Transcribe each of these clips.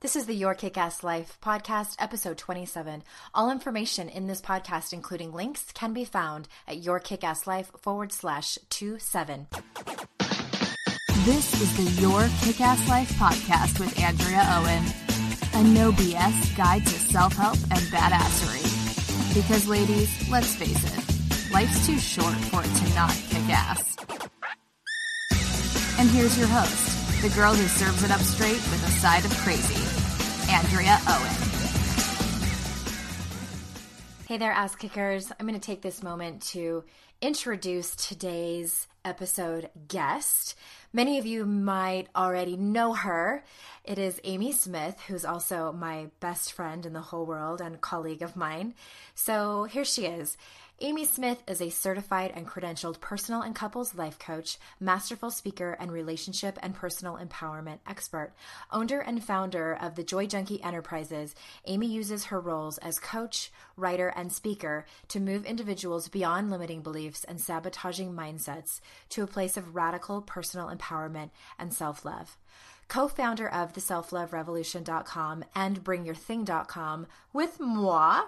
This is the Your Kick Ass Life podcast, episode 27. All information in this podcast, including links, can be found at yourkickasslife forward slash two seven. This is the Your Kick Ass Life podcast with Andrea Owen, a no BS guide to self help and badassery. Because, ladies, let's face it, life's too short for it to not kick ass. And here's your host the girl who serves it up straight with a side of crazy, Andrea Owen. Hey there, ass kickers. I'm going to take this moment to introduce today's episode guest. Many of you might already know her. It is Amy Smith, who's also my best friend in the whole world and colleague of mine. So here she is. Amy Smith is a certified and credentialed personal and couples life coach, masterful speaker, and relationship and personal empowerment expert. Owner and founder of the Joy Junkie Enterprises, Amy uses her roles as coach, writer, and speaker to move individuals beyond limiting beliefs and sabotaging mindsets to a place of radical personal empowerment and self love co founder of the selfloverevolution.com and bringyourthing.com with moi,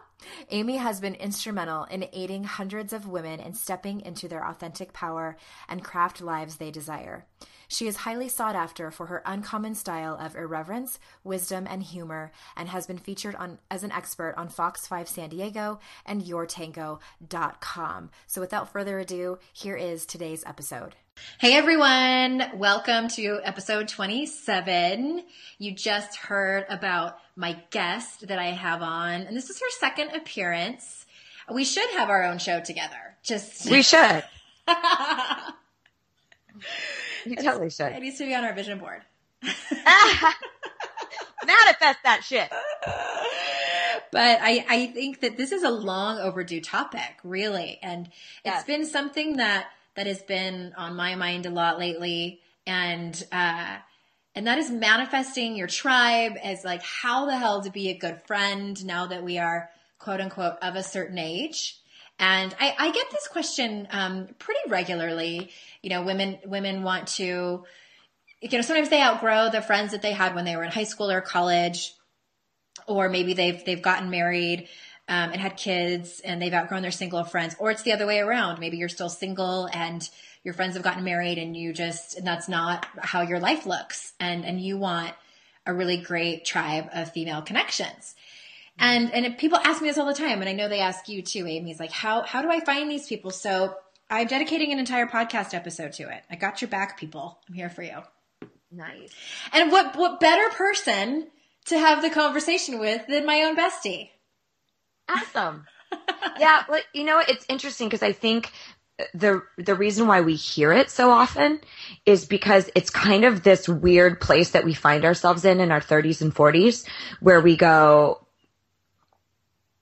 Amy has been instrumental in aiding hundreds of women in stepping into their authentic power and craft lives they desire. She is highly sought after for her uncommon style of irreverence, wisdom, and humor, and has been featured on as an expert on Fox 5 San Diego and YourTango.com. So without further ado, here is today's episode. Hey everyone, welcome to episode 27. You just heard about my guest that I have on, and this is her second appearance. We should have our own show together. Just We should. you totally should. It needs to be on our vision board. Manifest that shit. But I, I think that this is a long overdue topic, really. And it's Yes. been something that that has been on my mind a lot lately. And uh and that is manifesting your tribe as like how the hell to be a good friend now that we are quote unquote of a certain age. And I, I get this question um, pretty regularly. You know, women women want to, you know, sometimes they outgrow the friends that they had when they were in high school or college, or maybe they've they've gotten married um, and had kids and they've outgrown their single friends, or it's the other way around. Maybe you're still single and your friends have gotten married and you just and that's not how your life looks, and and you want a really great tribe of female connections. And and if people ask me this all the time, and I know they ask you too, Amy. Is like, how how do I find these people? So I'm dedicating an entire podcast episode to it. I got your back, people. I'm here for you. Nice. And what what better person to have the conversation with than my own bestie? Awesome. yeah, well, you know, it's interesting because I think the the reason why we hear it so often is because it's kind of this weird place that we find ourselves in in our 30s and 40s where we go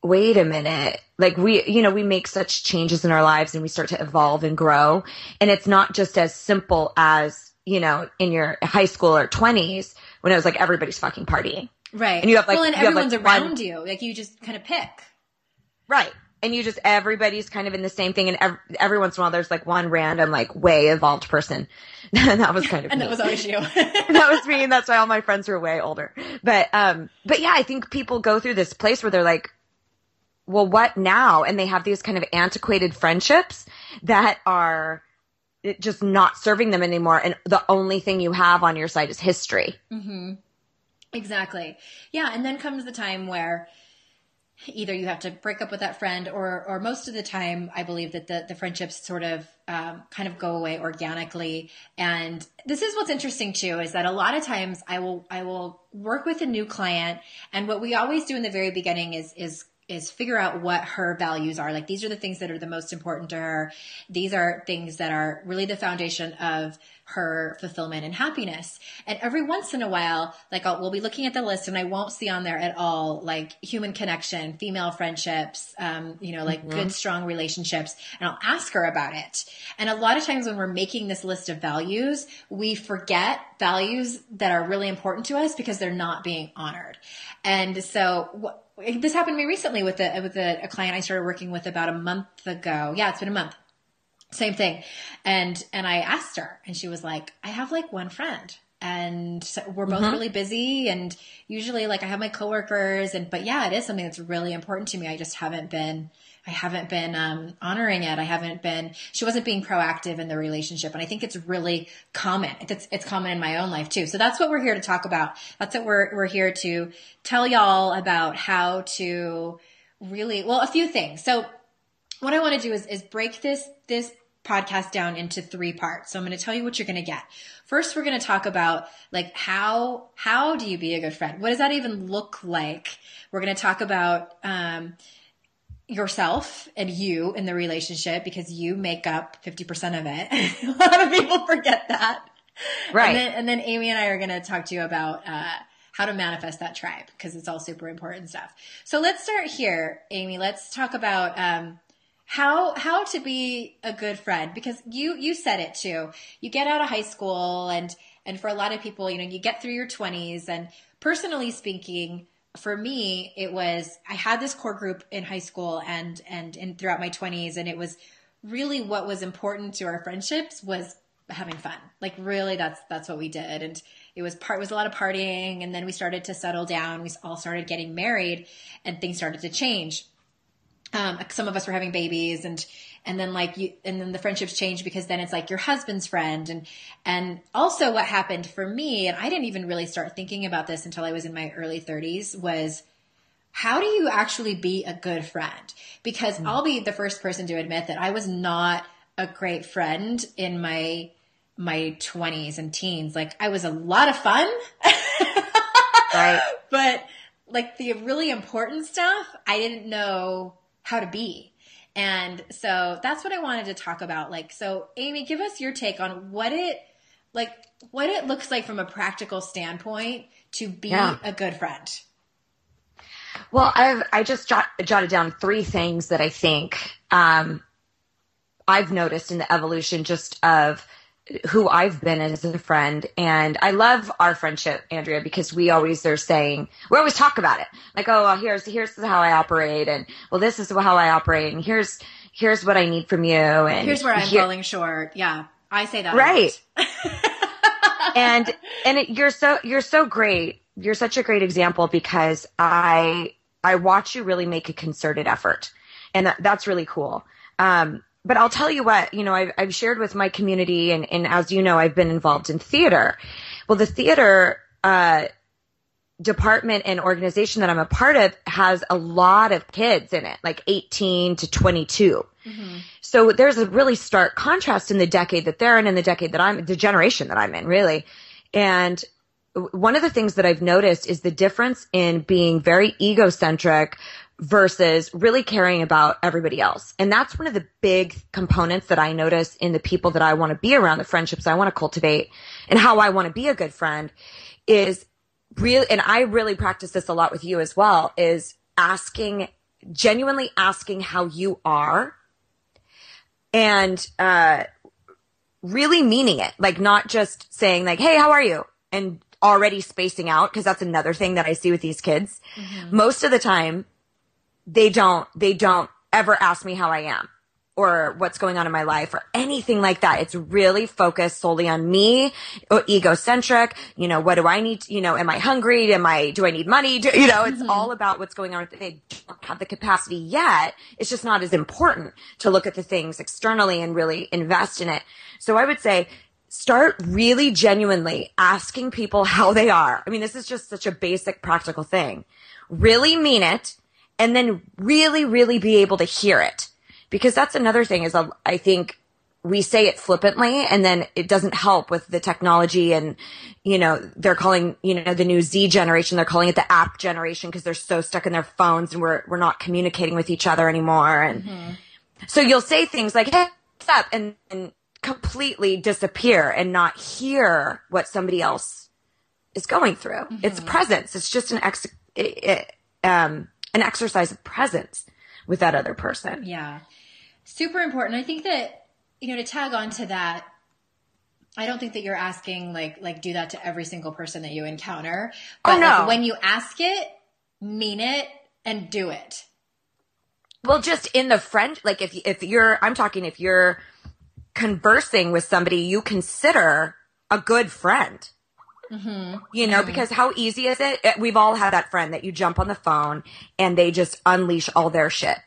wait a minute like we you know we make such changes in our lives and we start to evolve and grow and it's not just as simple as you know in your high school or 20s when it was like everybody's fucking partying Right. And you have, like- well, and have, like, everyone's one- around you. Like you just kind of pick. Right. And you just, everybody's kind of in the same thing. And ev- every once in a while, there's like one random, like way evolved person. and that was kind of, And me. that was always you. that was me. And that's why all my friends were way older. But, um, but yeah, I think people go through this place where they're like, well, what now? And they have these kind of antiquated friendships. that are just not serving them anymore. And the only thing you have on your side is history. Mm-hmm. Exactly. Yeah. And then comes the time where either you have to break up with that friend or or most of the time i believe that the, the friendships sort of um, kind of go away organically. And this is what's interesting too is that a lot of times i will i will work with a new client and what we always do in the very beginning is is is figure out what her values are. Like these are the things that are the most important to her. These are things that are really the foundation of her fulfillment and happiness. And every once in a while, like I'll, we'll be looking at the list and I won't see on there at all like human connection, female friendships, um, you know, like mm-hmm. good, strong relationships. And I'll ask her about it. And a lot of times when we're making this list of values, we forget values that are really important to us because they're not being honored. And so this happened to me recently with a, with a, a client I started working with about a month ago. Yeah, it's been a month same thing. And, and I asked her and she was like, I have like one friend and so we're both mm-hmm. really busy and usually like I have my coworkers and, but yeah, it is something that's really important to me. I just haven't been, I haven't been um, honoring it. I haven't been. She wasn't being proactive in the relationship, and I think it's really common. It's it's common in my own life too. So that's what we're here to talk about. That's what we're we're here to tell y'all about how to really well a few things. So what I want to do is is break this this podcast down into three parts. So I'm going to tell you what you're going to get. First, we're going to talk about like how how do you be a good friend? What does that even look like? We're going to talk about um, yourself and you in the relationship because you make up 50% of it. a lot of people forget that. Right. And then, and then Amy and I are going to talk to you about uh, how to manifest that tribe because it's all super important stuff. So let's start here, Amy. Let's talk about um, how how to be a good friend because you you said it too. You get out of high school and and for a lot of people, you know, you get through your 20s and personally speaking, for me, it was I had this core group in high school and and throughout my 20s and it was really what was important to our friendships was having fun. Like really that's that's what we did and it was part was a lot of partying and then we started to settle down. We all started getting married and things started to change um, some of us were having babies and and then like you and then the friendships change because then it's like your husband's friend. And and also what happened for me and I didn't even really start thinking about this until I was in my early 30s was how do you actually be a good friend? Because mm. I'll be the first person to admit that I was not a great friend in my my 20s and teens. Like I was a lot of fun. Right. But like the really important stuff I didn't know how to be. And so that's what I wanted to talk about. Like, so Amy, give us your take on what it, like, what it looks like from a practical standpoint to be yeah. a good friend. Well, I've, I just jot, jotted down three things that I think, um, I've noticed in the evolution just of who I've been as a friend. And I love our friendship, Andrea, because we always are saying, we always talk about it. Like, oh, well, here's, here's how I operate. And well, this is how I operate. And here's, here's what I need from you. And here's where I'm here- falling short. Yeah. I say that. Right. and, and it, you're so, you're so great. You're such a great example because I, I watch you really make a concerted effort. And that, that's really cool. Um, but I'll tell you what, you know, I've, I've shared with my community and, and as you know, I've been involved in theater. Well, the theater, uh, department and organization that I'm a part of has a lot of kids in it, like 18 to 22. Mm-hmm. So there's a really stark contrast in the decade that they're in and the decade that I'm, the generation that I'm in, really. And one of the things that I've noticed is the difference in being very egocentric versus really caring about everybody else. And that's one of the big components that I notice in the people that I want to be around, the friendships I want to cultivate and how I want to be a good friend is real. And I really practice this a lot with you as well is asking, genuinely asking how you are and, uh, really meaning it. Like not just saying like, Hey, how are you? And already spacing out because that's another thing that I see with these kids. Mm-hmm. Most of the time they don't, they don't ever ask me how I am or what's going on in my life or anything like that. It's really focused solely on me, or egocentric. You know, what do I need? To, you know, am I hungry? Am I, do I need money? Do, you know, it's mm-hmm. all about what's going on. They don't have the capacity yet. It's just not as important to look at the things externally and really invest in it. So I would say, start really genuinely asking people how they are. I mean, this is just such a basic practical thing. Really mean it and then really, really be able to hear it. Because that's another thing is um, I think we say it flippantly and then it doesn't help with the technology and you know they're calling you know the new Z generation they're calling it the app generation because they're so stuck in their phones and we're we're not communicating with each other anymore. And mm-hmm. so you'll say things like hey what's up? and, and completely disappear and not hear what somebody else is going through. Mm-hmm. it's presence. It's just an ex it, it, um an exercise of presence with that other person yeah super important. I think that, you know, to tag on to that, I don't think that you're asking like like do that to every single person that you encounter. Oh, but oh, no. Like, when you ask it, mean it and do it. Well, just in the friend like if if you're I'm talking if you're conversing with somebody you consider a good friend. Mm-hmm. You know, mm-hmm. because how easy is it? We've all had that friend that you jump on the phone and they just unleash all their shit.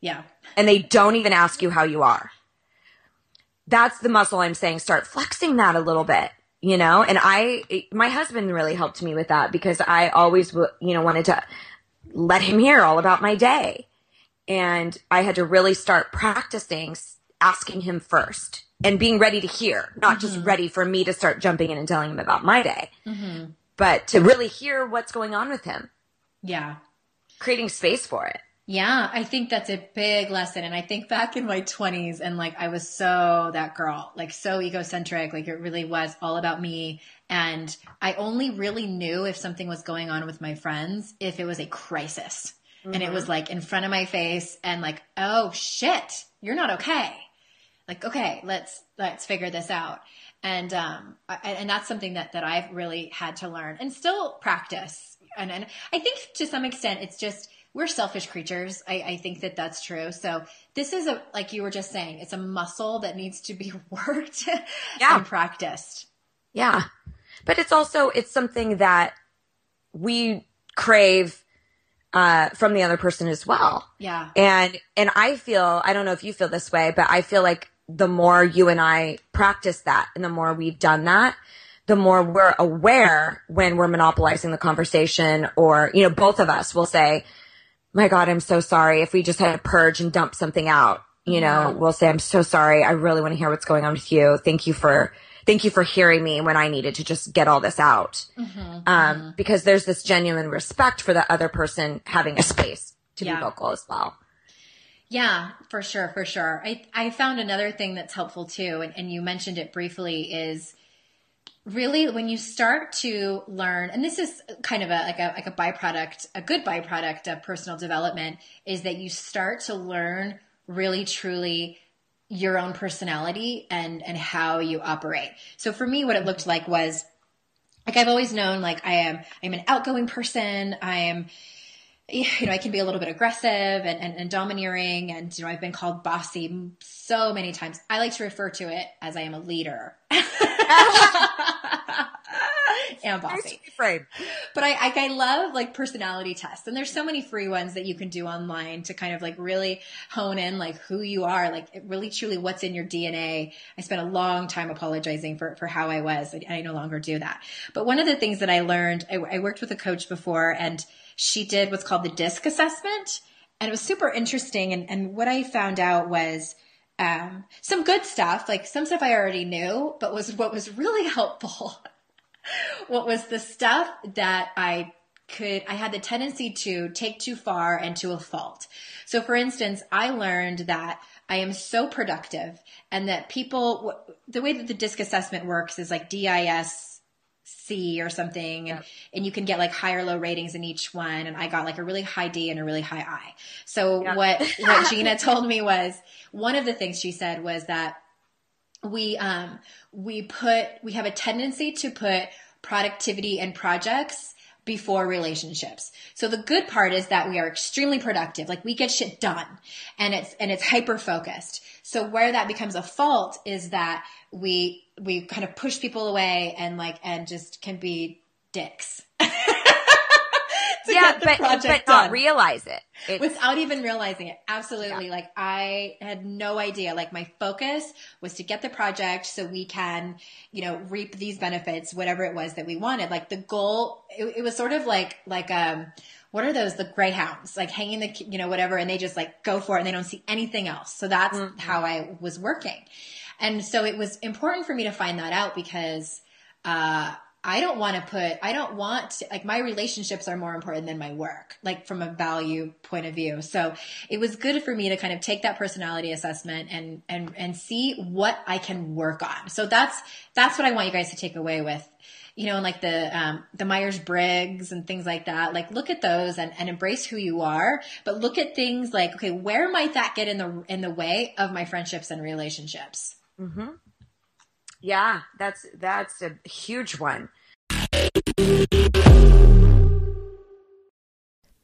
Yeah and they don't even ask you how you are. That's the muscle I'm saying. Start flexing that a little bit, you know? And I, my husband really helped me with that because I always, you know, wanted to let him hear all about my day. And I had to really start practicing asking him first and being ready to hear, not mm-hmm. just ready for me to start jumping in and telling him about my day, mm-hmm. but to really hear what's going on with him. Yeah. Creating space for it. Yeah, I think that's a big lesson. And I think back in my 20s, and like I was so that girl, like so egocentric, like it really was all about me. And I only really knew if something was going on with my friends if it was a crisis. Mm-hmm. And it was mm-hmm. like in front of my face and like, oh shit, you're not okay. Like, okay, let's, let's figure this out. And, um, I, and that's something that, that I've really had to learn and still practice. And, and I think to some extent it's just, we're selfish creatures. I, I, think that that's true. So this is a, like you were just saying, it's a muscle that needs to be worked yeah. and practiced. Yeah. But it's also, it's something that we crave uh, from the other person as well. Yeah. And, and I feel, I don't know if you feel this way, but I feel like the more you and I practice that and the more we've done that, the more we're aware when we're monopolizing the conversation or, you know, both of us will say, my God, I'm so sorry. If we just had to purge and dump something out, you know, we'll say, I'm so sorry. I really want to hear what's going on with you. Thank you for, thank you for hearing me when I needed to just get all this out. Mm-hmm, um, mm-hmm. because there's this genuine respect for the other person having a space to yeah. be vocal as well. Yeah, for sure, for sure. I, I found another thing that's helpful too, and, and you mentioned it briefly, is really when you start to learn and this is kind of a like a like a byproduct a good byproduct of personal development is that you start to learn really truly your own personality and and how you operate so for me what it looked like was like i've always known like i am i'm an outgoing person i am you know, I can be a little bit aggressive and, and, and, domineering, and you know, I've been called bossy so many times. I like to refer to it as I am a leader. and bossy. Frame. But I, I, I love like personality tests, and there's so many free ones that you can do online to kind of like really hone in like who you are, like really truly what's in your DNA. I spent a long time apologizing for for how I was. I, I no longer do that. But one of the things that I learned, I, I worked with a coach before, and she did what's called the DISC assessment, and it was super interesting. And and what I found out was um, some good stuff, like some stuff I already knew, but was what was really helpful what was the stuff that I could I had the tendency to take too far and to a fault. So for instance, I learned that I am so productive and that people the way that the disc assessment works is like DIS C or something and, and you can get like high or low ratings in each one and I got like a really high D and a really high I. So what what Gina told me was one of the things she said was that we um we put we have a tendency to put productivity and projects before relationships. So the good part is that we are extremely productive. Like we get shit done and it's, and it's hyper focused. So where that becomes a fault is that we, we kind of push people away and like, and just can be dicks. yeah, but, but not realize it. It's, without even realizing it. Absolutely. Yeah. Like I had no idea. Like my focus was to get the project so we can, you know, reap these benefits, whatever it was that we wanted. Like the goal, it, it was sort of like, like, um, what are those? The greyhounds, like hanging the, you know, whatever. And they just like go for it and they don't see anything else. So that's mm-hmm. how I was working. And so it was important for me to find that out because, uh, I don't want to put, I don't want like my relationships are more important than my work, like from a value point of view. So it was good for me to kind of take that personality assessment and, and, and see what I can work on. So that's, that's what I want you guys to take away with, you know, like the, um, the Myers Briggs and things like that. Like look at those and, and embrace who you are, but look at things like, okay, where might that get in the, in the way of my friendships and relationships? Mm-hmm. Yeah, that's that's a huge one.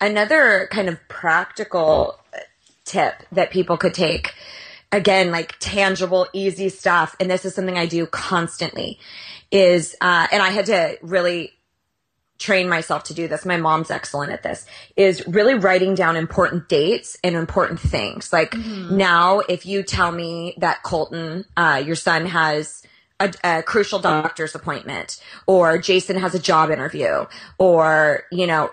Another kind of practical tip that people could take again like tangible easy stuff and this is something i do constantly is uh, and i had to really train myself to do this my mom's excellent at this is really writing down important dates and important things like mm-hmm. now if you tell me that colton uh, your son has a, a, crucial doctor's appointment or Jason has a job interview or, you know,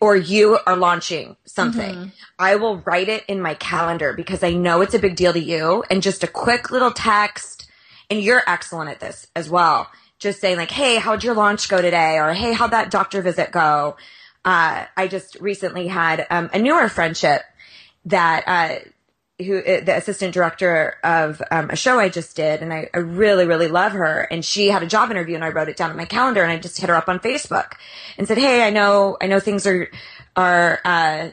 or you are launching something. Mm-hmm. I will write it in my calendar because I know it's a big deal to you and just a quick little text. And you're excellent at this as well. Just saying like, Hey, how'd your launch go today? Or Hey, how'd that doctor visit go? Uh, I just recently had um, a newer friendship that, uh, who uh, the assistant director of um, a show I just did, and I, I, really, really love her. And she had a job interview, and I wrote it down in my calendar, and I just hit her up on Facebook and said, "Hey, I know, I know things are are uh,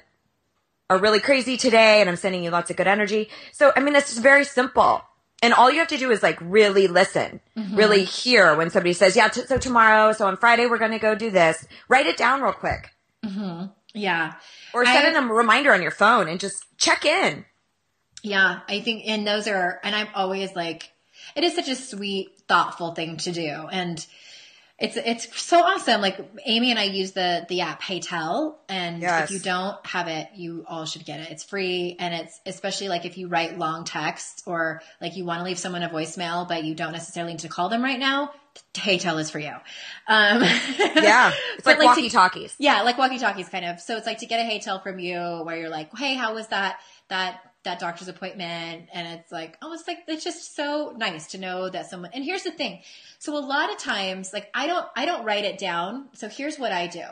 are really crazy today, and I'm sending you lots of good energy." So, I mean, this is very simple. And all you have to do is like really listen, mm-hmm. really hear when somebody says, "Yeah, t- so tomorrow, so on Friday, we're going to go do this." Write it down real quick. Mm-hmm. Yeah, or set I, a reminder on your phone and just check in. Yeah, I think, and those are, and I'm always like, it is such a sweet, thoughtful thing to do. And it's it's so awesome. Like Amy and I use the the app HeyTell, and Yes. if you don't have it, you all should get it. It's free, and it's especially like if you write long texts or like you want to leave someone a voicemail, but you don't necessarily need to call them right now. HeyTell is for you. Um, Yeah. It's like to- walkie talkies. yeah, like walkie talkies kind of. So it's like to get a hey tell from you where you're like, Hey, how was that that that doctor's appointment? And it's like, oh, it's like it's just so nice to know that someone and here's the thing. So a lot of times, like I don't I don't write it down. So here's what I do.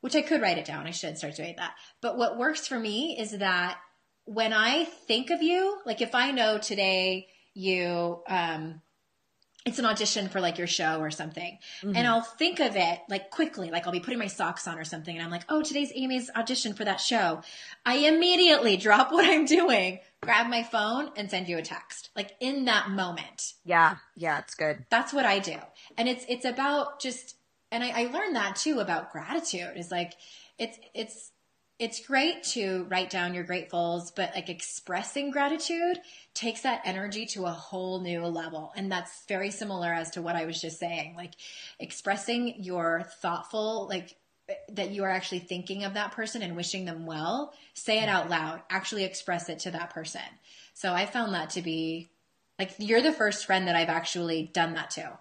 Which I could write it down. I should start doing that. But what works for me is that when I think of you, like if I know today you um it's an audition for like your show or something. And mm-hmm. I'll think of it like quickly, like I'll be putting my socks on or something. And I'm like, oh, today's Amy's audition for that show. I immediately drop what I'm doing, grab my phone and send you a text like in that moment. Yeah. Yeah. It's good. That's what I do. And it's, it's about just, and I, I learned that too about gratitude is like, it's, it's, it's great to write down your gratefuls, but like expressing gratitude takes that energy to a whole new level. And that's very similar as to what I was just saying. Like expressing your thoughtful, like that you are actually thinking of that person and wishing them well, say it out loud, actually express it to that person. So I found that to be like, you're the first friend that I've actually done that to.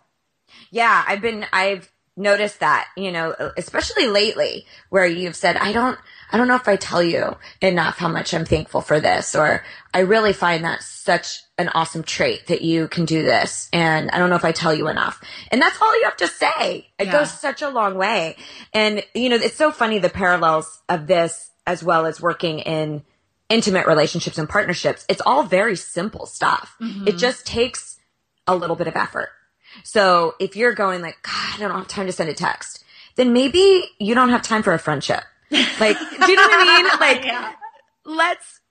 Yeah, I've been I've noticed that, you know, especially lately where you've said, I don't I don't know if I tell you enough how much I'm thankful for this or I really find that such an awesome trait that you can do this and I don't know if I tell you enough. And that's all you have to say. It Yeah. goes such a long way. And you know, it's so funny the parallels of this as well as working in intimate relationships and partnerships. It's all very simple stuff. It mm-hmm. just takes a little bit of effort. So if you're going like, God, I don't have time to send a text, then maybe you don't have time for a friendship. Like, do you know what I mean? Like, let's,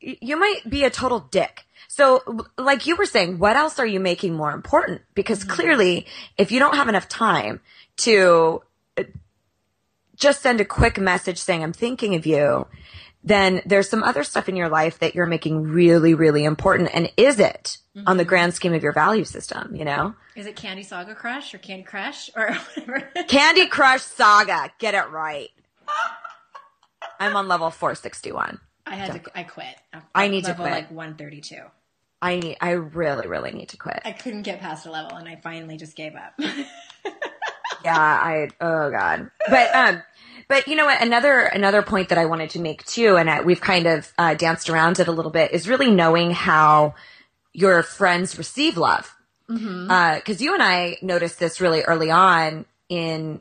you might be a total dick. So like you were saying, what else are you making more important? Because clearly if you don't have enough time to uh, just send a quick message saying, I'm thinking of you, then there's some other stuff in your life that you're making really, really important. And is it on the grand scheme of your value system, you know? Is it Candy Saga Crush or Candy Crush or whatever? Candy Crush Saga. Get it right. I'm on level 461. I had to. I quit. I need to level quit. like 132. I need, I really, really need to quit. I couldn't get past a level, and I finally just gave up. Yeah, I, oh God. But, um, but you know what? Another, another point that I wanted to make too, and I, we've kind of, uh, danced around it a little bit is really knowing how your friends receive love. Uh, cause you and I noticed this really early on in,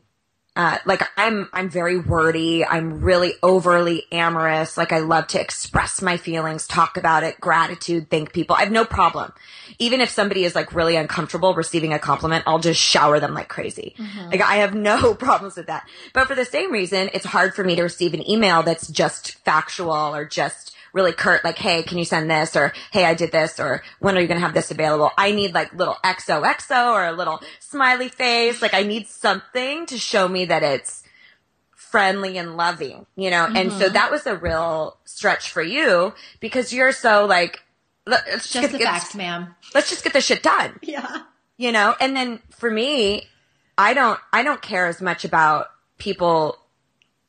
uh, like I'm, I'm very wordy. I'm really overly amorous. Like I love to express my feelings, talk about it, gratitude, thank people. I have no problem. Even if somebody is like really uncomfortable receiving a compliment, I'll just shower them like crazy. Like I have no problems with that. But for the same reason, it's hard for me to receive an email that's just factual or just really curt, like, hey, can you send this? Or, hey, I did this. Or, when are you going to have this available? I need like little XOXO or a little smiley face. Like, I need something to show me that it's friendly and loving, you know? And so mm-hmm. that was a real stretch for you because you're so like, let- let's just get- the facts, ma'am. let's just get this shit done Yeah. you know and then for me i don't i don't care as much about people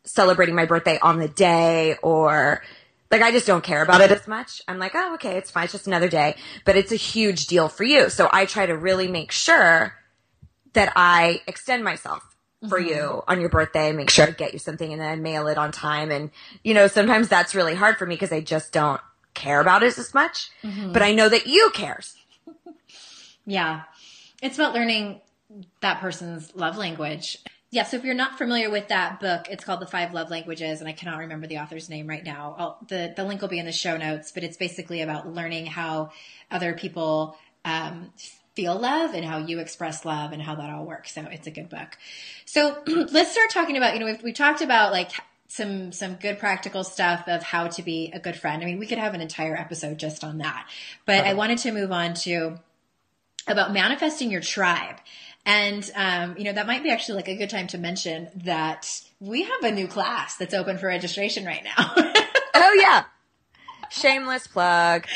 celebrating my birthday on the day or like i just don't care about it as much. I'm like oh okay it's fine. It's just another day. But it's a huge deal for you. So i try to really make sure that i extend myself for mm-hmm. you on your birthday make sure i get you something and then I mail it on time. And you know sometimes that's really hard for me because i just don't care about it as much. Mm-hmm. But i know that you cares Yeah. It's about learning that person's love language. Yeah, so if you're not familiar with that book, it's called The Five Love Languages, and I cannot remember the author's name right now. I'll, the the link will be in the show notes, but it's basically about learning how other people um, feel love and how you express love and how that all works. So it's a good book. So let's start talking about you know we've, we talked about like some some good practical stuff of how to be a good friend. I mean, we could have an entire episode just on that, but I wanted to move on to about manifesting your tribe. And, um, you know, that might be actually like a good time to mention that we have a new class that's open for registration right now. Oh yeah. Shameless plug.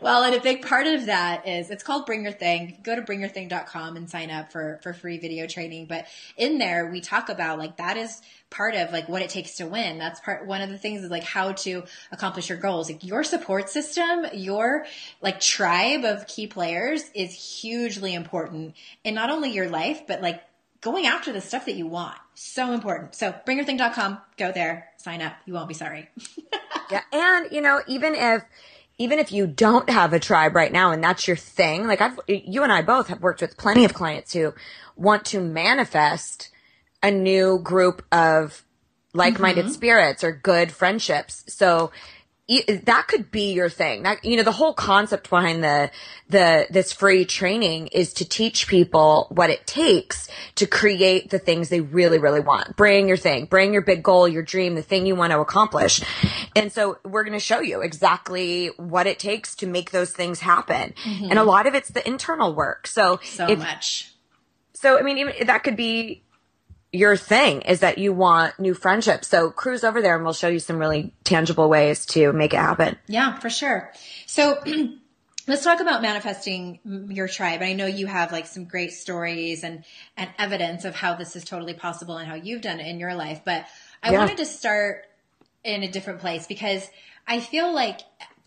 Well, and a big part of that is it's called Bring Your Thing. Go to bringyourthing.com and sign up for for free video training. But in there, we talk about like that is part of like what it takes to win. That's part one of the things is like how to accomplish your goals. Like your support system, your like tribe of key players is hugely important in not only your life, but like going after the stuff that you want. So important. So bringyourthing.com, go there, sign up. You won't be sorry. yeah. And, you know, even if, even if you don't have a tribe right now and that's your thing, like I've, you and I both have worked with plenty of clients who want to manifest a new group of like-minded mm-hmm. spirits or good friendships. So that could be your thing. That, you know, the whole concept behind the, the, this free training is to teach people what it takes to create the things they really, really want. Bring your thing, bring your big goal, your dream, the thing you want to accomplish. And so we're going to show you exactly what it takes to make those things happen. Mm-hmm. And a lot of it's the internal work. So, so if, much. So, I mean, even that could be your thing is that you want new friendships. So cruise over there and we'll show you some really tangible ways to make it happen. Yeah, for sure. So let's talk about manifesting your tribe. I know you have like some great stories and, and evidence of how this is totally possible and how you've done it in your life. But I yeah. wanted to start in a different place because I feel like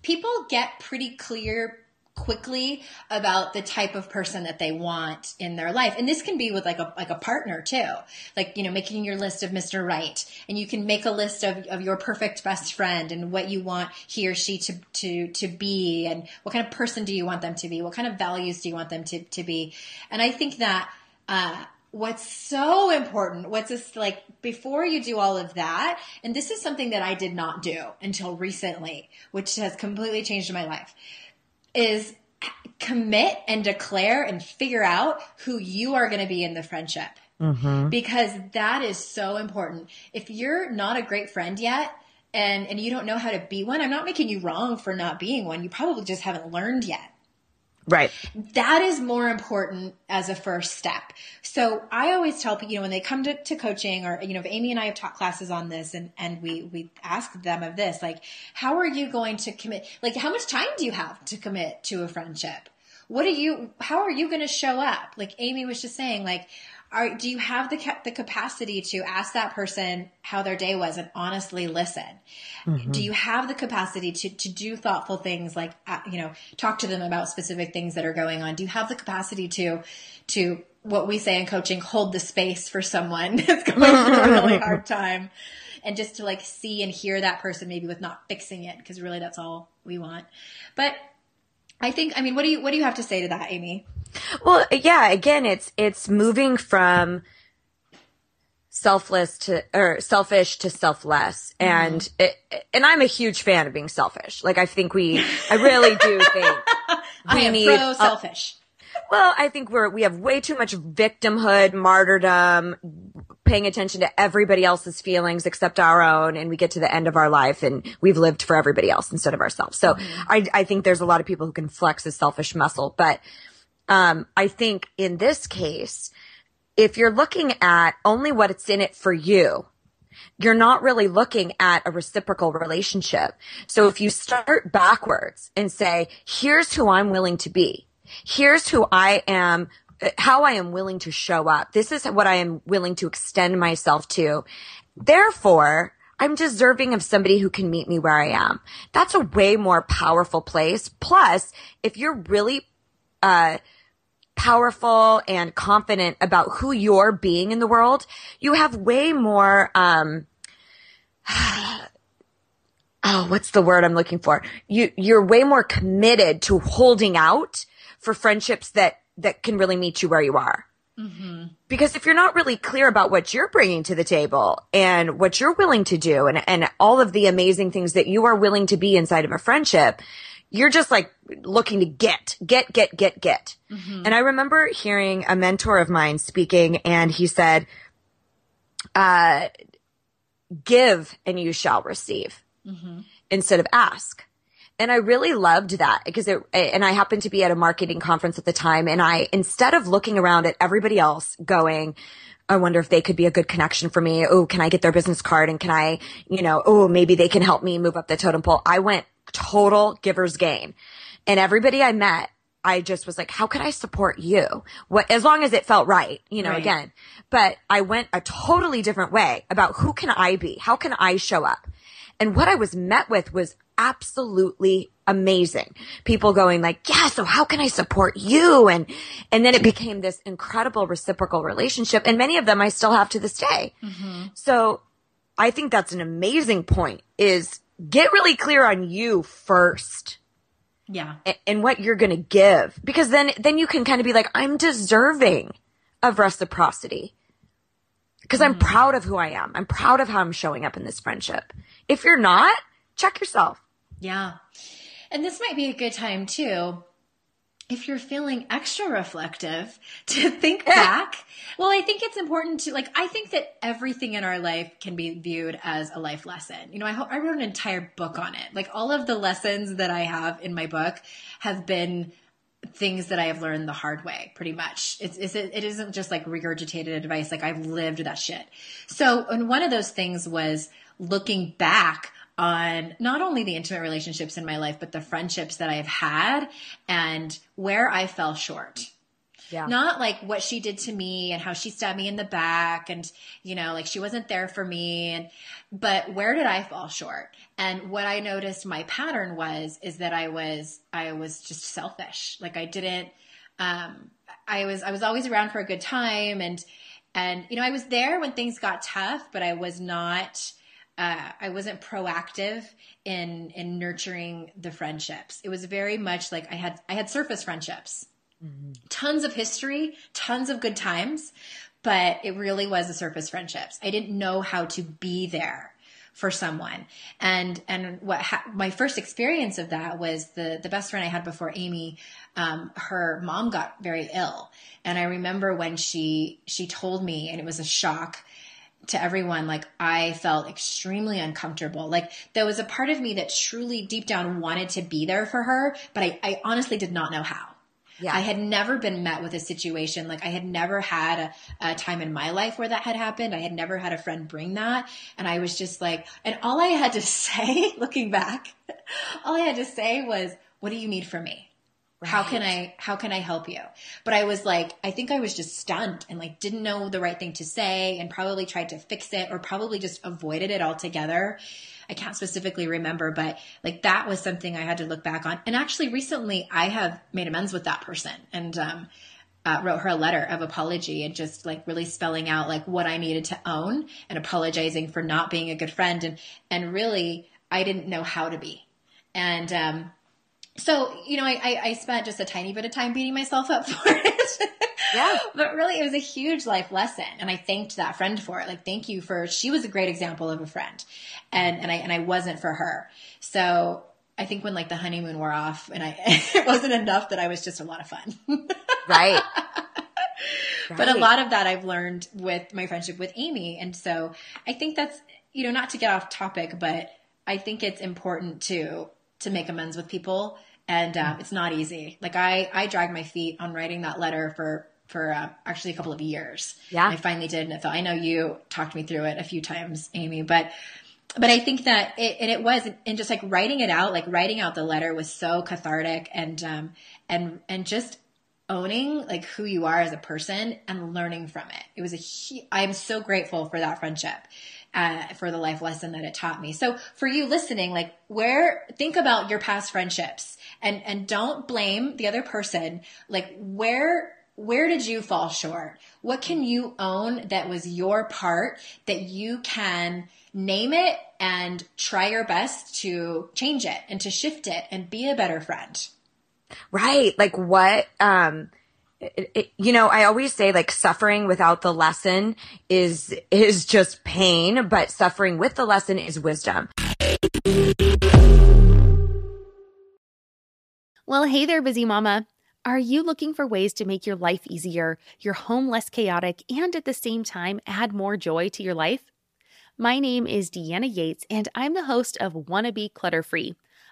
people get pretty clear quickly about the type of person that they want in their life. And this can be with like a like a partner too. Like, you know, making your list of Mr. Right. And you can make a list of, of your perfect best friend and what you want he or she to to to be and what kind of person do you want them to be? What kind of values do you want them to, to be? And I think that uh what's so important what's this like before you do all of that and this is something that i did not do until recently which has completely changed my life is commit and declare and figure out who you are going to be in the friendship. Mm-hmm. Because that is so important. If you're not a great friend yet, and and you don't know how to be one, I'm not making you wrong for not being one. You probably just haven't learned yet. Right. That is more important as a first step. So I always tell people, you know, when they come to, to coaching or, you know, Amy and I have taught classes on this and, and we, we ask them of this, like, how are you going to commit? Like, how much time do you have to commit to a friendship? What are you, how are you going to show up? Like Amy was just saying, like, are, do you have the the capacity to ask that person how their day was and honestly listen? Mm-hmm. Do you have the capacity to to do thoughtful things like uh, you know talk to them about specific things that are going on? Do you have the capacity to to what we say in coaching hold the space for someone that's going through a really hard time? And just to like see and hear that person maybe with not fixing it because really that's all we want. But I think I mean what do you what do you have to say to that, Amy? Well, yeah, again, it's, it's moving from selfless to, or selfish to selfless. Mm-hmm. And, it, and I'm a huge fan of being selfish. Like, I think we, I really do think we I am need, pro selfish. Uh, well, I think we're, we have way too much victimhood, martyrdom, paying attention to everybody else's feelings except our own. And we get to the end of our life and we've lived for everybody else instead of ourselves. So mm-hmm. I, I think there's a lot of people who can flex a selfish muscle, but um, I think in this case, if you're looking at only what's in it for you, you're not really looking at a reciprocal relationship. So if you start backwards and say, here's who I'm willing to be. Here's who I am, how I am willing to show up. This is what I am willing to extend myself to. Therefore, I'm deserving of somebody who can meet me where I am. That's a way more powerful place. Plus, if you're really, uh, powerful and confident about who you're being in the world, you have way more, um, oh, what's the word I'm looking for? You, you're way more committed to holding out for friendships that, that can really meet you where you are. Mm-hmm. Because if you're not really clear about what you're bringing to the table and what you're willing to do and, and all of the amazing things that you are willing to be inside of a friendship, you're just like looking to get, get, get, get, get. Mm-hmm. And I remember hearing a mentor of mine speaking and he said, uh, give and you shall receive mm-hmm. instead of ask. And I really loved that because it, and I happened to be at a marketing conference at the time and I, instead of looking around at everybody else going, I wonder if they could be a good connection for me. Oh, can I get their business card? And can I, you know, oh, maybe they can help me move up the totem pole. I went total giver's gain. And everybody I met, I just was like, how can I support you? What, as long as it felt right, you know, Right. again, but I went a totally different way about who can I be? How can I show up? And what I was met with was absolutely amazing. People going like, yeah, so how can I support you? And, and then it became this incredible reciprocal relationship. And many of them I still have to this day. Mm-hmm. So I think that's an amazing point is get really clear on you first Yeah. and what you're going to give because then then you can kind of be like I'm deserving of reciprocity because I'm mm-hmm. proud of who I am. I'm proud of how I'm showing up in this friendship. If you're not, check yourself. Yeah. And this might be a good time too. If you're feeling extra reflective to think back, well, I think it's important to like, I think that everything in our life can be viewed as a life lesson. You know, I, I wrote an entire book on it. Like all of the lessons that I have in my book have been things that I have learned the hard way, pretty much. It's, it's it isn't just like regurgitated advice. Like I've lived that shit. So, and one of those things was looking back on not only the intimate relationships in my life, but the friendships that I've had and where I fell short. Yeah. Not like what she did to me and how she stabbed me in the back and, you know, like she wasn't there for me. And, but where did I fall short? And what I noticed my pattern was, is that I was, I was just selfish. Like I didn't, um, I was, I was always around for a good time and, and, you know, I was there when things got tough, but I was not, uh, I wasn't proactive in, in nurturing the friendships. It was very much like I had, I had surface friendships tons of history, tons of good times, but it really was the surface friendships. I didn't know how to be there for someone. And and what ha- my first experience of that was the the best friend I had before Amy um, her mom got very ill. And I remember when she she told me and it was a shock to everyone like i felt extremely uncomfortable like there was a part of me that truly deep down wanted to be there for her but i, I honestly did not know how Yeah. I had never been met with a situation like I had never had a, a time in my life where that had happened. I had never had a friend bring that. And I was just like, and all I had to say, looking back, all I had to say was, what do you need from me? How can I, how can I help you? But I was like, I think I was just stunned and like didn't know the right thing to say and probably tried to fix it or probably just avoided it altogether. I can't specifically remember, but like that was something I had to look back on. And actually recently I have made amends with that person and, um, uh, wrote her a letter of apology and just like really spelling out like what I needed to own and apologizing for not being a good friend and and really I didn't know how to be and um, so you know I, I I spent just a tiny bit of time beating myself up for it Yeah. but really it was a huge life lesson and I thanked that friend for it like thank you for she was a great example of a friend and and I and I wasn't for her so I think when like the honeymoon wore off and I it wasn't enough that I was just a lot of fun Right. but a lot of that I've learned with my friendship with Amy. And so I think that's, you know, not to get off topic, but I think it's important to, to make amends with people. And uh, it's not easy. Like I, I dragged my feet on writing that letter for, for uh, actually a couple of years. Yeah. And I finally did. And it felt, I know you talked me through it a few times, Amy, but but I think that it, and it was, and just like writing it out, like writing out the letter was so cathartic and, um, and, and just owning like who you are as a person and learning from it. It was a, I am so grateful for that friendship, uh, for the life lesson that it taught me. So for you listening, like where, think about your past friendships and, and don't blame the other person. Like where, where did you fall short? What can you own that was your part that you can name it and try your best to change it and to shift it and be a better friend? Right. Like what, um, it, you know, I always say like suffering without the lesson is, is just pain, but suffering with the lesson is wisdom. Well, hey there, busy mama. Are you looking for ways to make your life easier, your home less chaotic, and at the same time add more joy to your life? My name is Deanna Yates, and I'm the host of Wanna Be Clutter Free,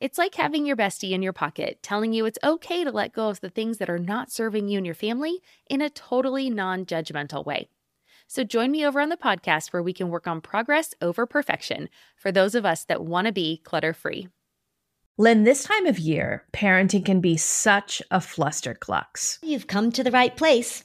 It's like having your bestie in your pocket telling you it's okay to let go of the things that are not serving you and your family in a totally non judgmental way. So join me over on the podcast where we can work on progress over perfection for those of us that want to be clutter free. Lynn, this time of year, parenting can be such a flusterclux. You've come to the right place.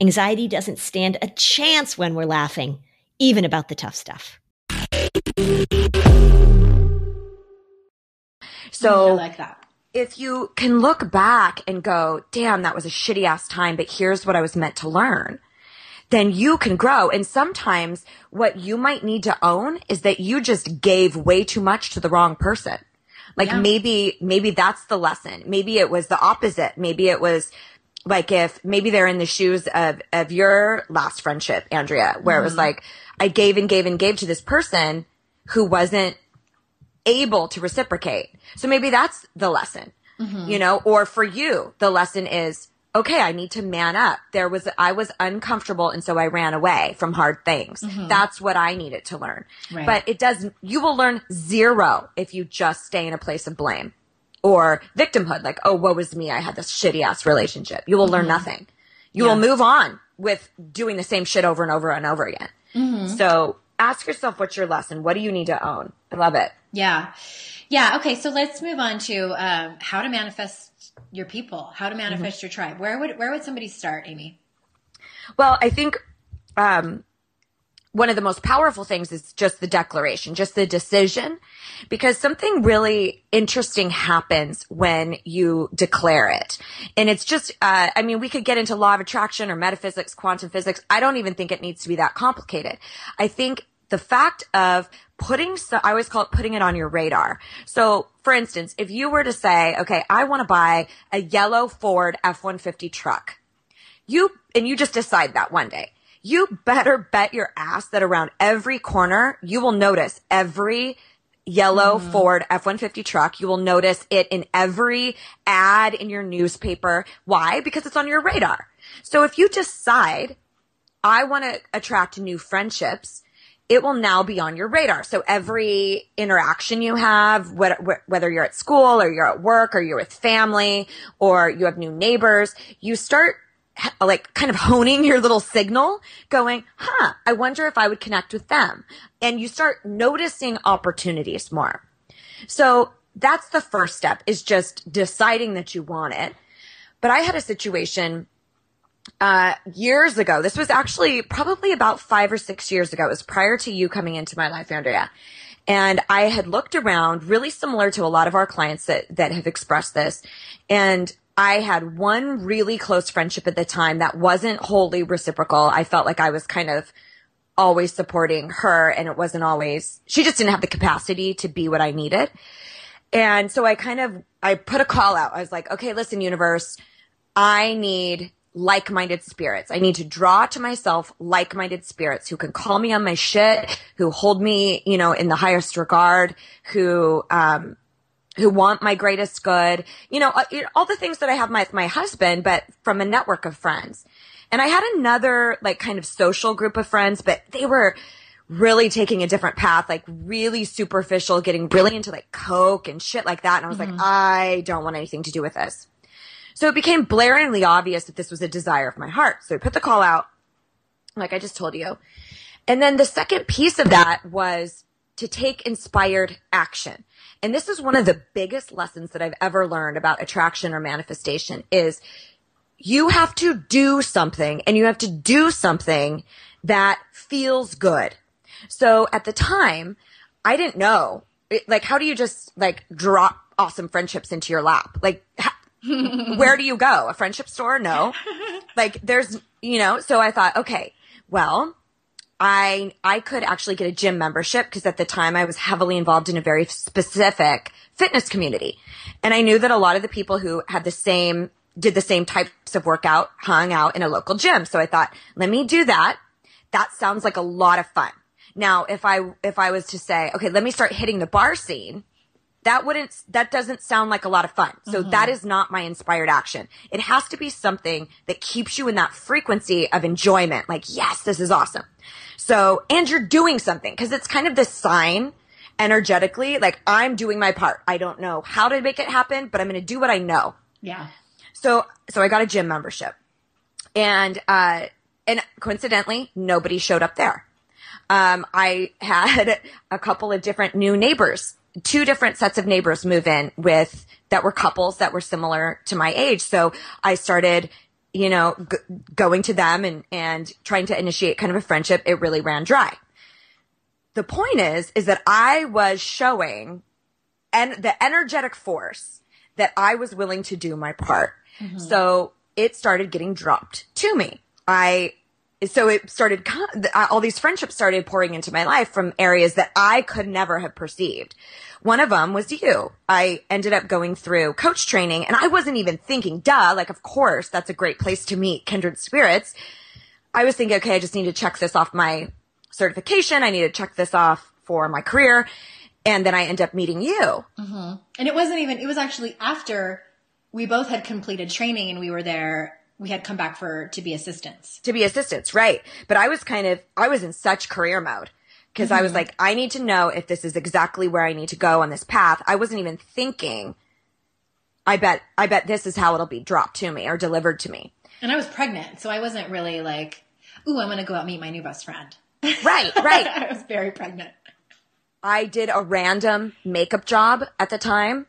Anxiety doesn't stand a chance when we're laughing, even about the tough stuff. So I like that. if you can look back and go, damn, that was a shitty ass time, but here's what I was meant to learn, then you can grow. And sometimes what you might need to own is that you just gave way too much to the wrong person. Like Yeah. maybe, maybe that's the lesson. Maybe it was the opposite. Maybe it was like if maybe they're in the shoes of, of your last friendship, Andrea, where it was mm-hmm. like, I gave and gave and gave to this person who wasn't able to reciprocate. So maybe that's the lesson, mm-hmm. you know, or for you, the lesson is, okay, I need to man up. There was, I was uncomfortable. And so I ran away from hard things. Mm-hmm. That's what I needed to learn. Right. But it doesn't. you will learn zero if you just stay in a place of blame or victimhood. Like, oh, woe was me. I had this shitty ass relationship. You will learn nothing. You will move on with doing the same shit over and over and over again. So ask yourself, what's your lesson? What do you need to own? I love it. Yeah. Yeah. Okay. So let's move on to um, how to manifest your people, how to manifest your tribe. Where would where would somebody start, Amy? Well, I think um, one of the most powerful things is just the declaration, just the decision, because something really interesting happens when you declare it. And it's just, uh, I mean, we could get into law of attraction or metaphysics, quantum physics. I don't even think it needs to be that complicated. I think the fact of putting, so, I always call it putting it on your radar. So, for instance, if you were to say, okay, I want to buy a yellow Ford F-150 truck you and you just decide that one day you better bet your ass that around every corner you will notice every yellow mm-hmm. ford f-150 truck. You will notice it in every ad in your newspaper. Why? Because it's on your radar. So if you decide i want to attract new friendships it will now be on your radar. So every interaction you have, wh- wh- whether you're at school or you're at work or you're with family or you have new neighbors, you start like kind of honing your little signal going, huh, I wonder if I would connect with them. And you start noticing opportunities more. So that's the first step is just deciding that you want it. But I had a situation uh, years ago. This was actually probably about five or six years ago. It was prior to you coming into my life, Andrea. And I had looked around really similar to a lot of our clients that, that have expressed this. And I had one really close friendship at the time that wasn't wholly reciprocal. I felt like I was kind of always supporting her and it wasn't always, she just didn't have the capacity to be what I needed. And so I kind of, I put a call out. I was like, okay, listen, universe, I need like-minded spirits. I need to draw to myself like-minded spirits who can call me on my shit, who hold me, you know, in the highest regard, who, um, who want my greatest good, you know, uh, you know, all the things that I have with my husband, but from a network of friends. And I had another like kind of social group of friends, but they were really taking a different path, like really superficial, getting really into like coke and shit like that. And I was like, I don't want anything to do with this. So it became blaringly obvious that this was a desire of my heart. So I put the call out, like I just told you. And then the second piece of that was to take inspired action. And this is one of the biggest lessons that I've ever learned about attraction or manifestation is you have to do something and you have to do something that feels good. So at the time, I didn't know, it- like, how do you just like drop awesome friendships into your lap? Like, ha- where do you go? A friendship store? No. like, there's, you know, so I thought, okay, well, I I could actually get a gym membership because at the time I was heavily involved in a very specific fitness community. And I knew that a lot of the people who had the same did the same types of workout hung out in a local gym. So I thought, let me do that. That sounds like a lot of fun. Now, if I if I was to say, okay, let me start hitting the bar scene, that wouldn't that doesn't sound like a lot of fun. So mm-hmm. that is not my inspired action. It has to be something that keeps you in that frequency of enjoyment. Like, yes, this is awesome. So, and you're doing something because it's kind of this sign energetically, like I'm doing my part. I don't know how to make it happen, but I'm going to do what I know. Yeah. So, so I got a gym membership and, uh, and coincidentally, nobody showed up there. Um, I had a couple of different new neighbors, two different sets of neighbors move in with that were couples that were similar to my age. So I started, you know, g- going to them and, and trying to initiate kind of a friendship. It really ran dry. The point is, is that I was showing and the energetic force that I was willing to do my part. Mm-hmm. So it started getting dropped to me. I, so it started, uh, all these friendships started pouring into my life from areas that I could never have perceived. One of them was you. I ended up going through coach training and I wasn't even thinking, duh, like, of course, that's a great place to meet kindred spirits. I was thinking, okay, I just need to check this off my certification. I need to check this off for my career. And then I end up meeting you. Mm-hmm. And it wasn't even, it was actually after we both had completed training and we were there, we had come back for, to be assistants. to be assistants, right? But I was kind of, I was in such career mode because I was like, I need to know if this is exactly where I need to go on this path. I wasn't even thinking, I bet, I bet this is how it'll be dropped to me or delivered to me. And I was pregnant, so I wasn't really like, ooh, I'm going to go out and meet my new best friend. Right, right. I was very pregnant. I did a random makeup job at the time,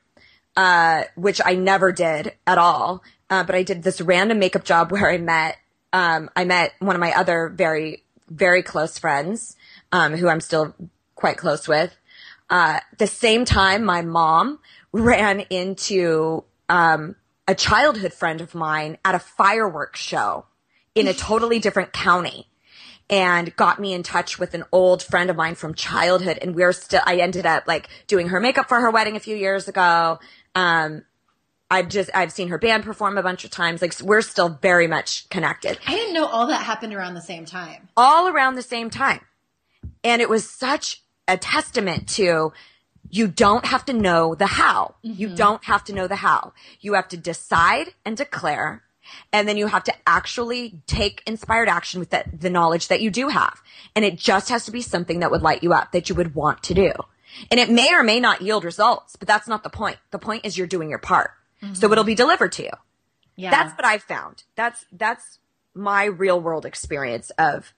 uh, which I never did at all. Uh, but I did this random makeup job where I met, um, I met one of my other very, very close friends, um, who I'm still quite close with. Uh, the same time my mom ran into, um, a childhood friend of mine at a fireworks show in a totally different county and got me in touch with an old friend of mine from childhood. And we're still, I ended up like doing her makeup for her wedding a few years ago. Um, I've just, I've seen her band perform a bunch of times. Like we're still very much connected I didn't know all that happened around the same time. all around the same time. And it was such a testament to you don't have to know the how. You mm-hmm. don't have to know the how. You have to decide and declare. And then you have to actually take inspired action with the, the knowledge that you do have. And it just has to be something that would light you up that you would want to do. And it may or may not yield results, but that's not the point. The point is you're doing your part. So it'll be delivered to you. Yeah. That's what I've found. That's that's my real world experience of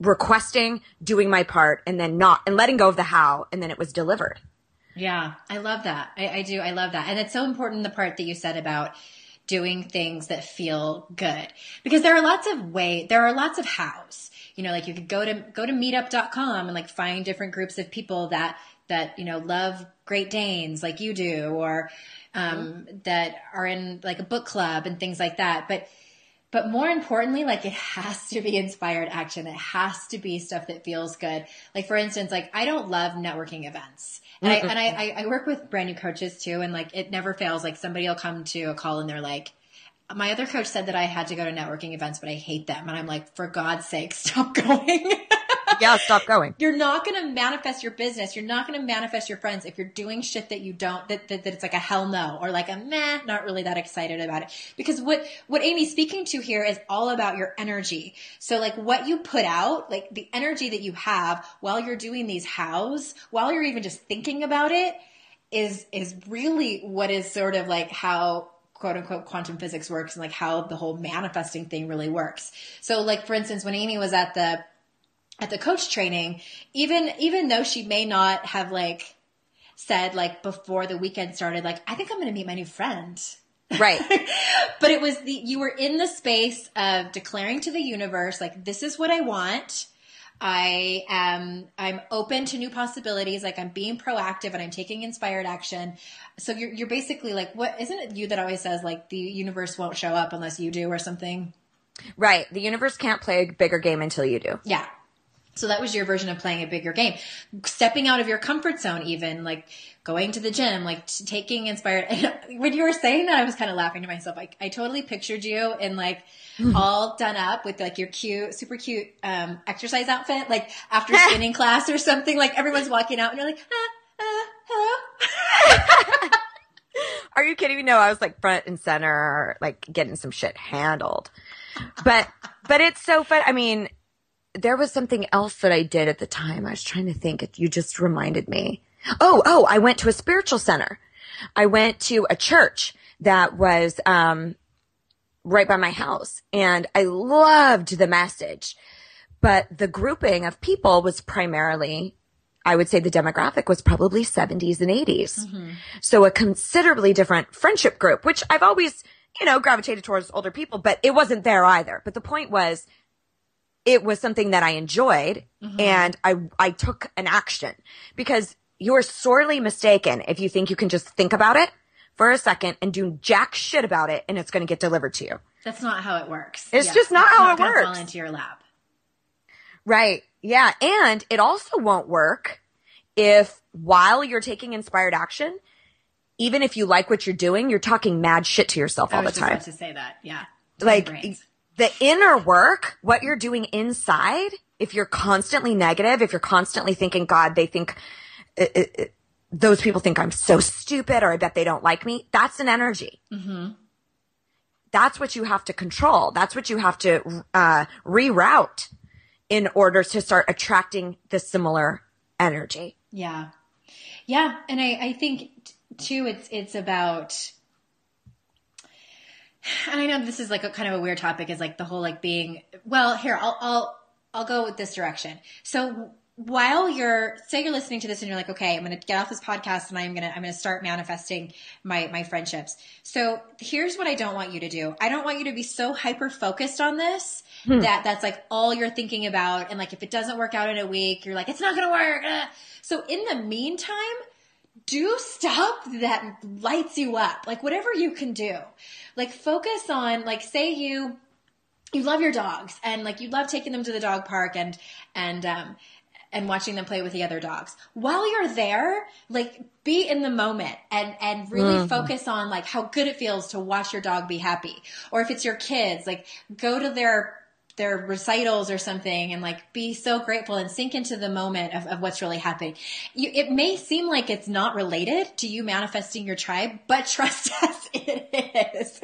requesting, doing my part, and then not and letting go of the how, and then it was delivered. Yeah, I love that. I, I do. I love that. And it's so important the part that you said about doing things that feel good because there are lots of way there are lots of hows you know like you could go to go to meetup.com and like find different groups of people that that you know love great danes like you do or um that are in like a book club and things like that but but more importantly, like it has to be inspired action. It has to be stuff that feels good. Like for instance, like I don't love networking events. And I, and I, I, I work with brand new coaches too. And like it never fails. Like somebody will come to a call and they're like, my other coach said that I had to go to networking events, but I hate them. And I'm like, for God's sake, stop going. yeah, stop going. You're not going to manifest your business. You're not going to manifest your friends if you're doing shit that you don't, that, that, that it's like a hell no or like a meh, not really that excited about it. Because what, what Amy's speaking to here is all about your energy. So like what you put out, like the energy that you have while you're doing these hows, while you're even just thinking about it is, is really what is sort of like how quote unquote quantum physics works and like how the whole manifesting thing really works. So like for instance, when Amy was at the at the coach training, even even though she may not have like said like before the weekend started, like I think I'm going to meet my new friend. Right. but it was the you were in the space of declaring to the universe like this is what I want. I am I'm open to new possibilities. Like I'm being proactive and I'm taking inspired action. So you're you're basically like what isn't it you that always says like the universe won't show up unless you do or something? Right. The universe can't play a bigger game until you do. Yeah. So that was your version of playing a bigger game. Stepping out of your comfort zone, even like going to the gym, like t- taking inspired. when you were saying that, I was kind of laughing to myself. Like I totally pictured you in like all done up with like your cute, super cute, um, exercise outfit, like after spinning class or something, like everyone's walking out and you're like, ah, uh, hello. Are you kidding me? No, I was like front and center, like getting some shit handled. But, but it's so fun. I mean, there was something else that I did at the time. I was trying to think. You just reminded me. Oh, oh, I went to a spiritual center. I went to a church that was, um, right by my house and I loved the message, but the grouping of people was primarily, I would say the demographic was probably 70s and 80s. Mm-hmm. So a considerably different friendship group, which I've always, you know, gravitated towards older people, but it wasn't there either. But the point was, it was something that I enjoyed mm-hmm. and I, I took an action because you're sorely mistaken if you think you can just think about it for a second and do jack shit about it and it's going to get delivered to you. That's not how it works. It's just not it's how not it works. Fall into your lap. Right. Yeah. And it also won't work if while you're taking inspired action, even if you like what you're doing, you're talking mad shit to yourself all the time. to say that. Yeah. Like the inner work, what you're doing inside, if you're constantly negative, if you're constantly thinking, God, they think, it, it, those people think I'm so stupid or I bet they don't like me. That's an energy. Mm-hmm. That's what you have to control. That's what you have to uh, reroute in order to start attracting the similar energy. Yeah. Yeah. And I, I think too, it's, it's about, and I know this is like a kind of a weird topic is like the whole like being, well, here, I'll, I'll, I'll go with this direction. So while you're say you're listening to this and you're like okay i'm going to get off this podcast and i'm going to i'm going to start manifesting my my friendships so here's what i don't want you to do i don't want you to be so hyper focused on this hmm. that that's like all you're thinking about and like if it doesn't work out in a week you're like it's not going to work so in the meantime do stuff that lights you up like whatever you can do like focus on like say you you love your dogs and like you love taking them to the dog park and and um and watching them play with the other dogs. While you're there, like be in the moment and and really mm. focus on like how good it feels to watch your dog be happy. Or if it's your kids, like go to their their recitals or something and like be so grateful and sink into the moment of, of what's really happening. You, it may seem like it's not related to you manifesting your tribe, but trust us, it is.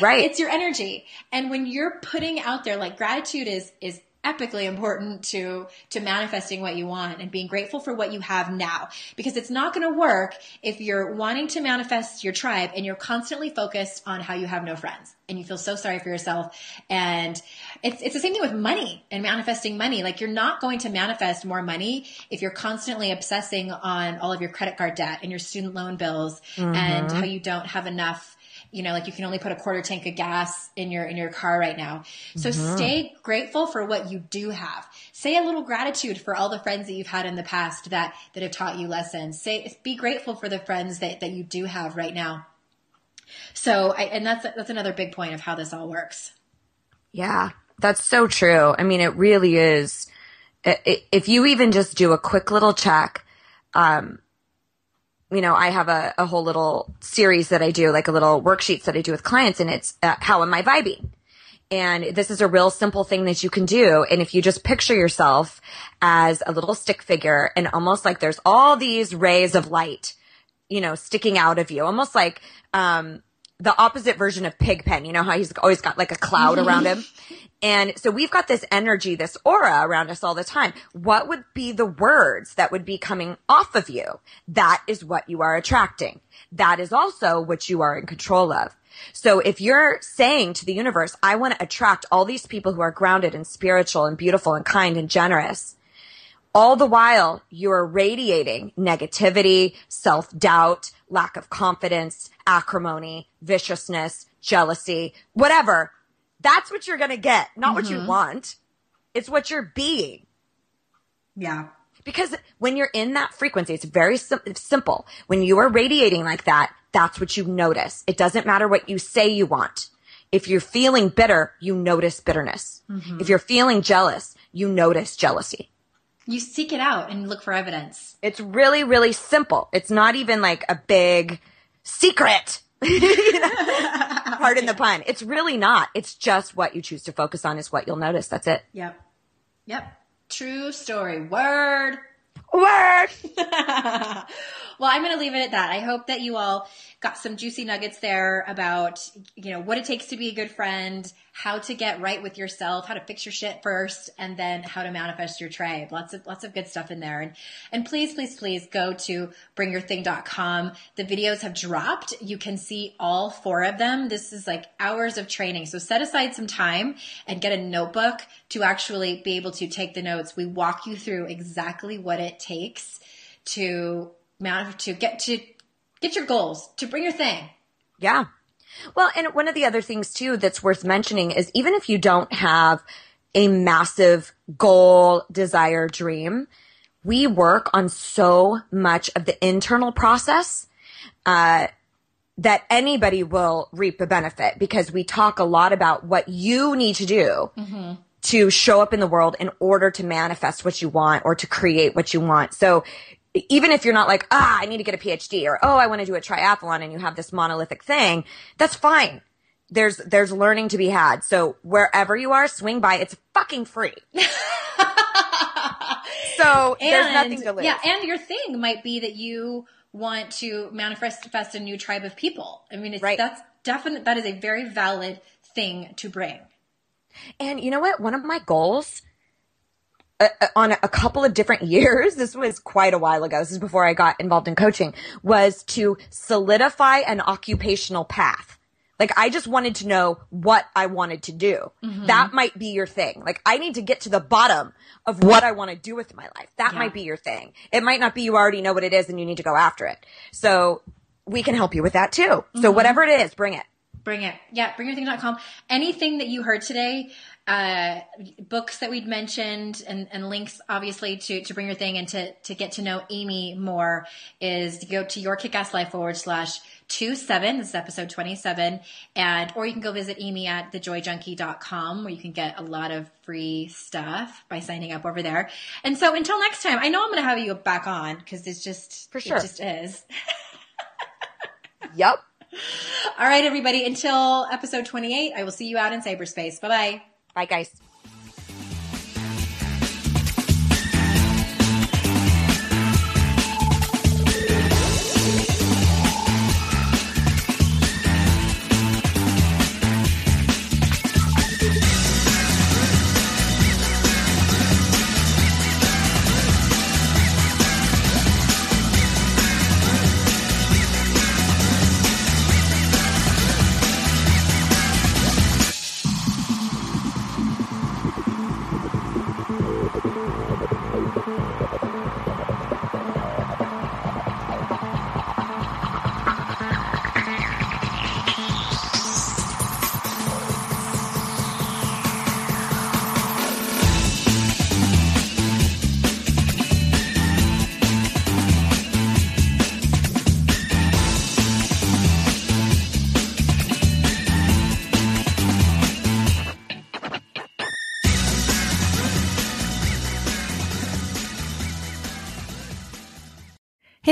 Right. It's your energy. And when you're putting out there, like gratitude is, is epically important to to manifesting what you want and being grateful for what you have now. Because it's not going to work if you're wanting to manifest your tribe and you're constantly focused on how you have no friends and you feel so sorry for yourself. And it's it's the same thing with money and manifesting money. Like you're not going to manifest more money if you're constantly obsessing on all of your credit card debt and your student loan bills mm-hmm. and how you don't have enough you know, like you can only put a quarter tank of gas in your in your car right now. So mm-hmm. stay grateful for what you do have. Say a little gratitude for all the friends that you've had in the past that that have taught you lessons. Say be grateful for the friends that that you do have right now. So, I, and that's that's another big point of how this all works. Yeah, that's so true. I mean, it really is. If you even just do a quick little check, um, you know, I have a, a whole little series that I do, like a little worksheets that I do with clients, and it's uh, how am I vibing? And this is a real simple thing that you can do. And if you just picture yourself as a little stick figure and almost like there's all these rays of light, you know, sticking out of you, almost like, um, the opposite version of Pigpen. You know how he's always got like a cloud around mm-hmm. him? And so we've got this energy, this aura around us all the time. What would be the words that would be coming off of you? That is what you are attracting. That is also what you are in control of. So if you're saying to the universe, I want to attract all these people who are grounded and spiritual and beautiful and kind and generous, all the while you're radiating negativity, self-doubt, lack of confidence, acrimony, viciousness, jealousy, whatever. That's what you're going to get, not what you mm-hmm. want. It's what you're being. Yeah. Because when you're in that frequency, it's very sim- simple. When you are radiating like that, that's what you notice. It doesn't matter what you say you want. If you're feeling bitter, you notice bitterness. Mm-hmm. If you're feeling jealous, you notice jealousy. You seek it out and look for evidence. It's really, really simple. It's not even like a big secret. Pardon the pun. It's really not. It's just what you choose to focus on is what you'll notice. That's it. Yep. Yep. True story. Word. Word. well, I'm going to leave it at that. I hope that you all got some juicy nuggets there about, you know, what it takes to be a good friend, how to get right with yourself, how to fix your shit first, and then how to manifest your tribe. Lots of, lots of good stuff in there. And, and please, please, please go to bringyourthing.com. The videos have dropped. You can see all four of them. This is like hours of training. So set aside some time and get a notebook to actually be able to take the notes. We walk you through exactly what it takes to to get to get your goals to bring your thing. Yeah. Well, and one of the other things too that's worth mentioning is even if you don't have a massive goal, desire, dream, we work on so much of the internal process, uh, that anybody will reap a benefit because we talk a lot about what you need to do to show up in the world in order to manifest what you want or to create what you want. So even if you're not like, ah, I need to get a PhD or, oh, I want to do a triathlon and you have this monolithic thing, that's fine. There's, there's learning to be had. So wherever you are, swing by. It's fucking free. so there's nothing to lose. Yeah, and your thing might be that you want to manifest manifest a new tribe of people. I mean, it's, Right. that's definite. That is a very valid thing to bring. And you know what? One of my goals on a couple of different years, this was quite a while ago. This is before I got involved in coaching, was to solidify an occupational path. Like I just wanted to know what I wanted to do. Mm-hmm. That might be your thing. Like I need to get to the bottom of what I want to do with my life. That might be your thing. It might not be you already know what it is and you need to go after it. So we can help you with that too. So mm-hmm. whatever it is, bring it. Bring it. Yeah, bringyourthing.com. Anything that you heard today, uh, books that we'd mentioned and, and links obviously to, to bring your thing and to, to get to know Amy more is to go to your kickass life forward slash two seven. This is episode 27. And, or you can go visit Amy at thejoyjunkie.com where you can get a lot of free stuff by signing up over there. And so until next time, I know I'm going to have you back on because it's just, For sure. it just is. Yep. All right, everybody. Until episode 28, I will see you out in cyberspace. Bye bye. Bye guys.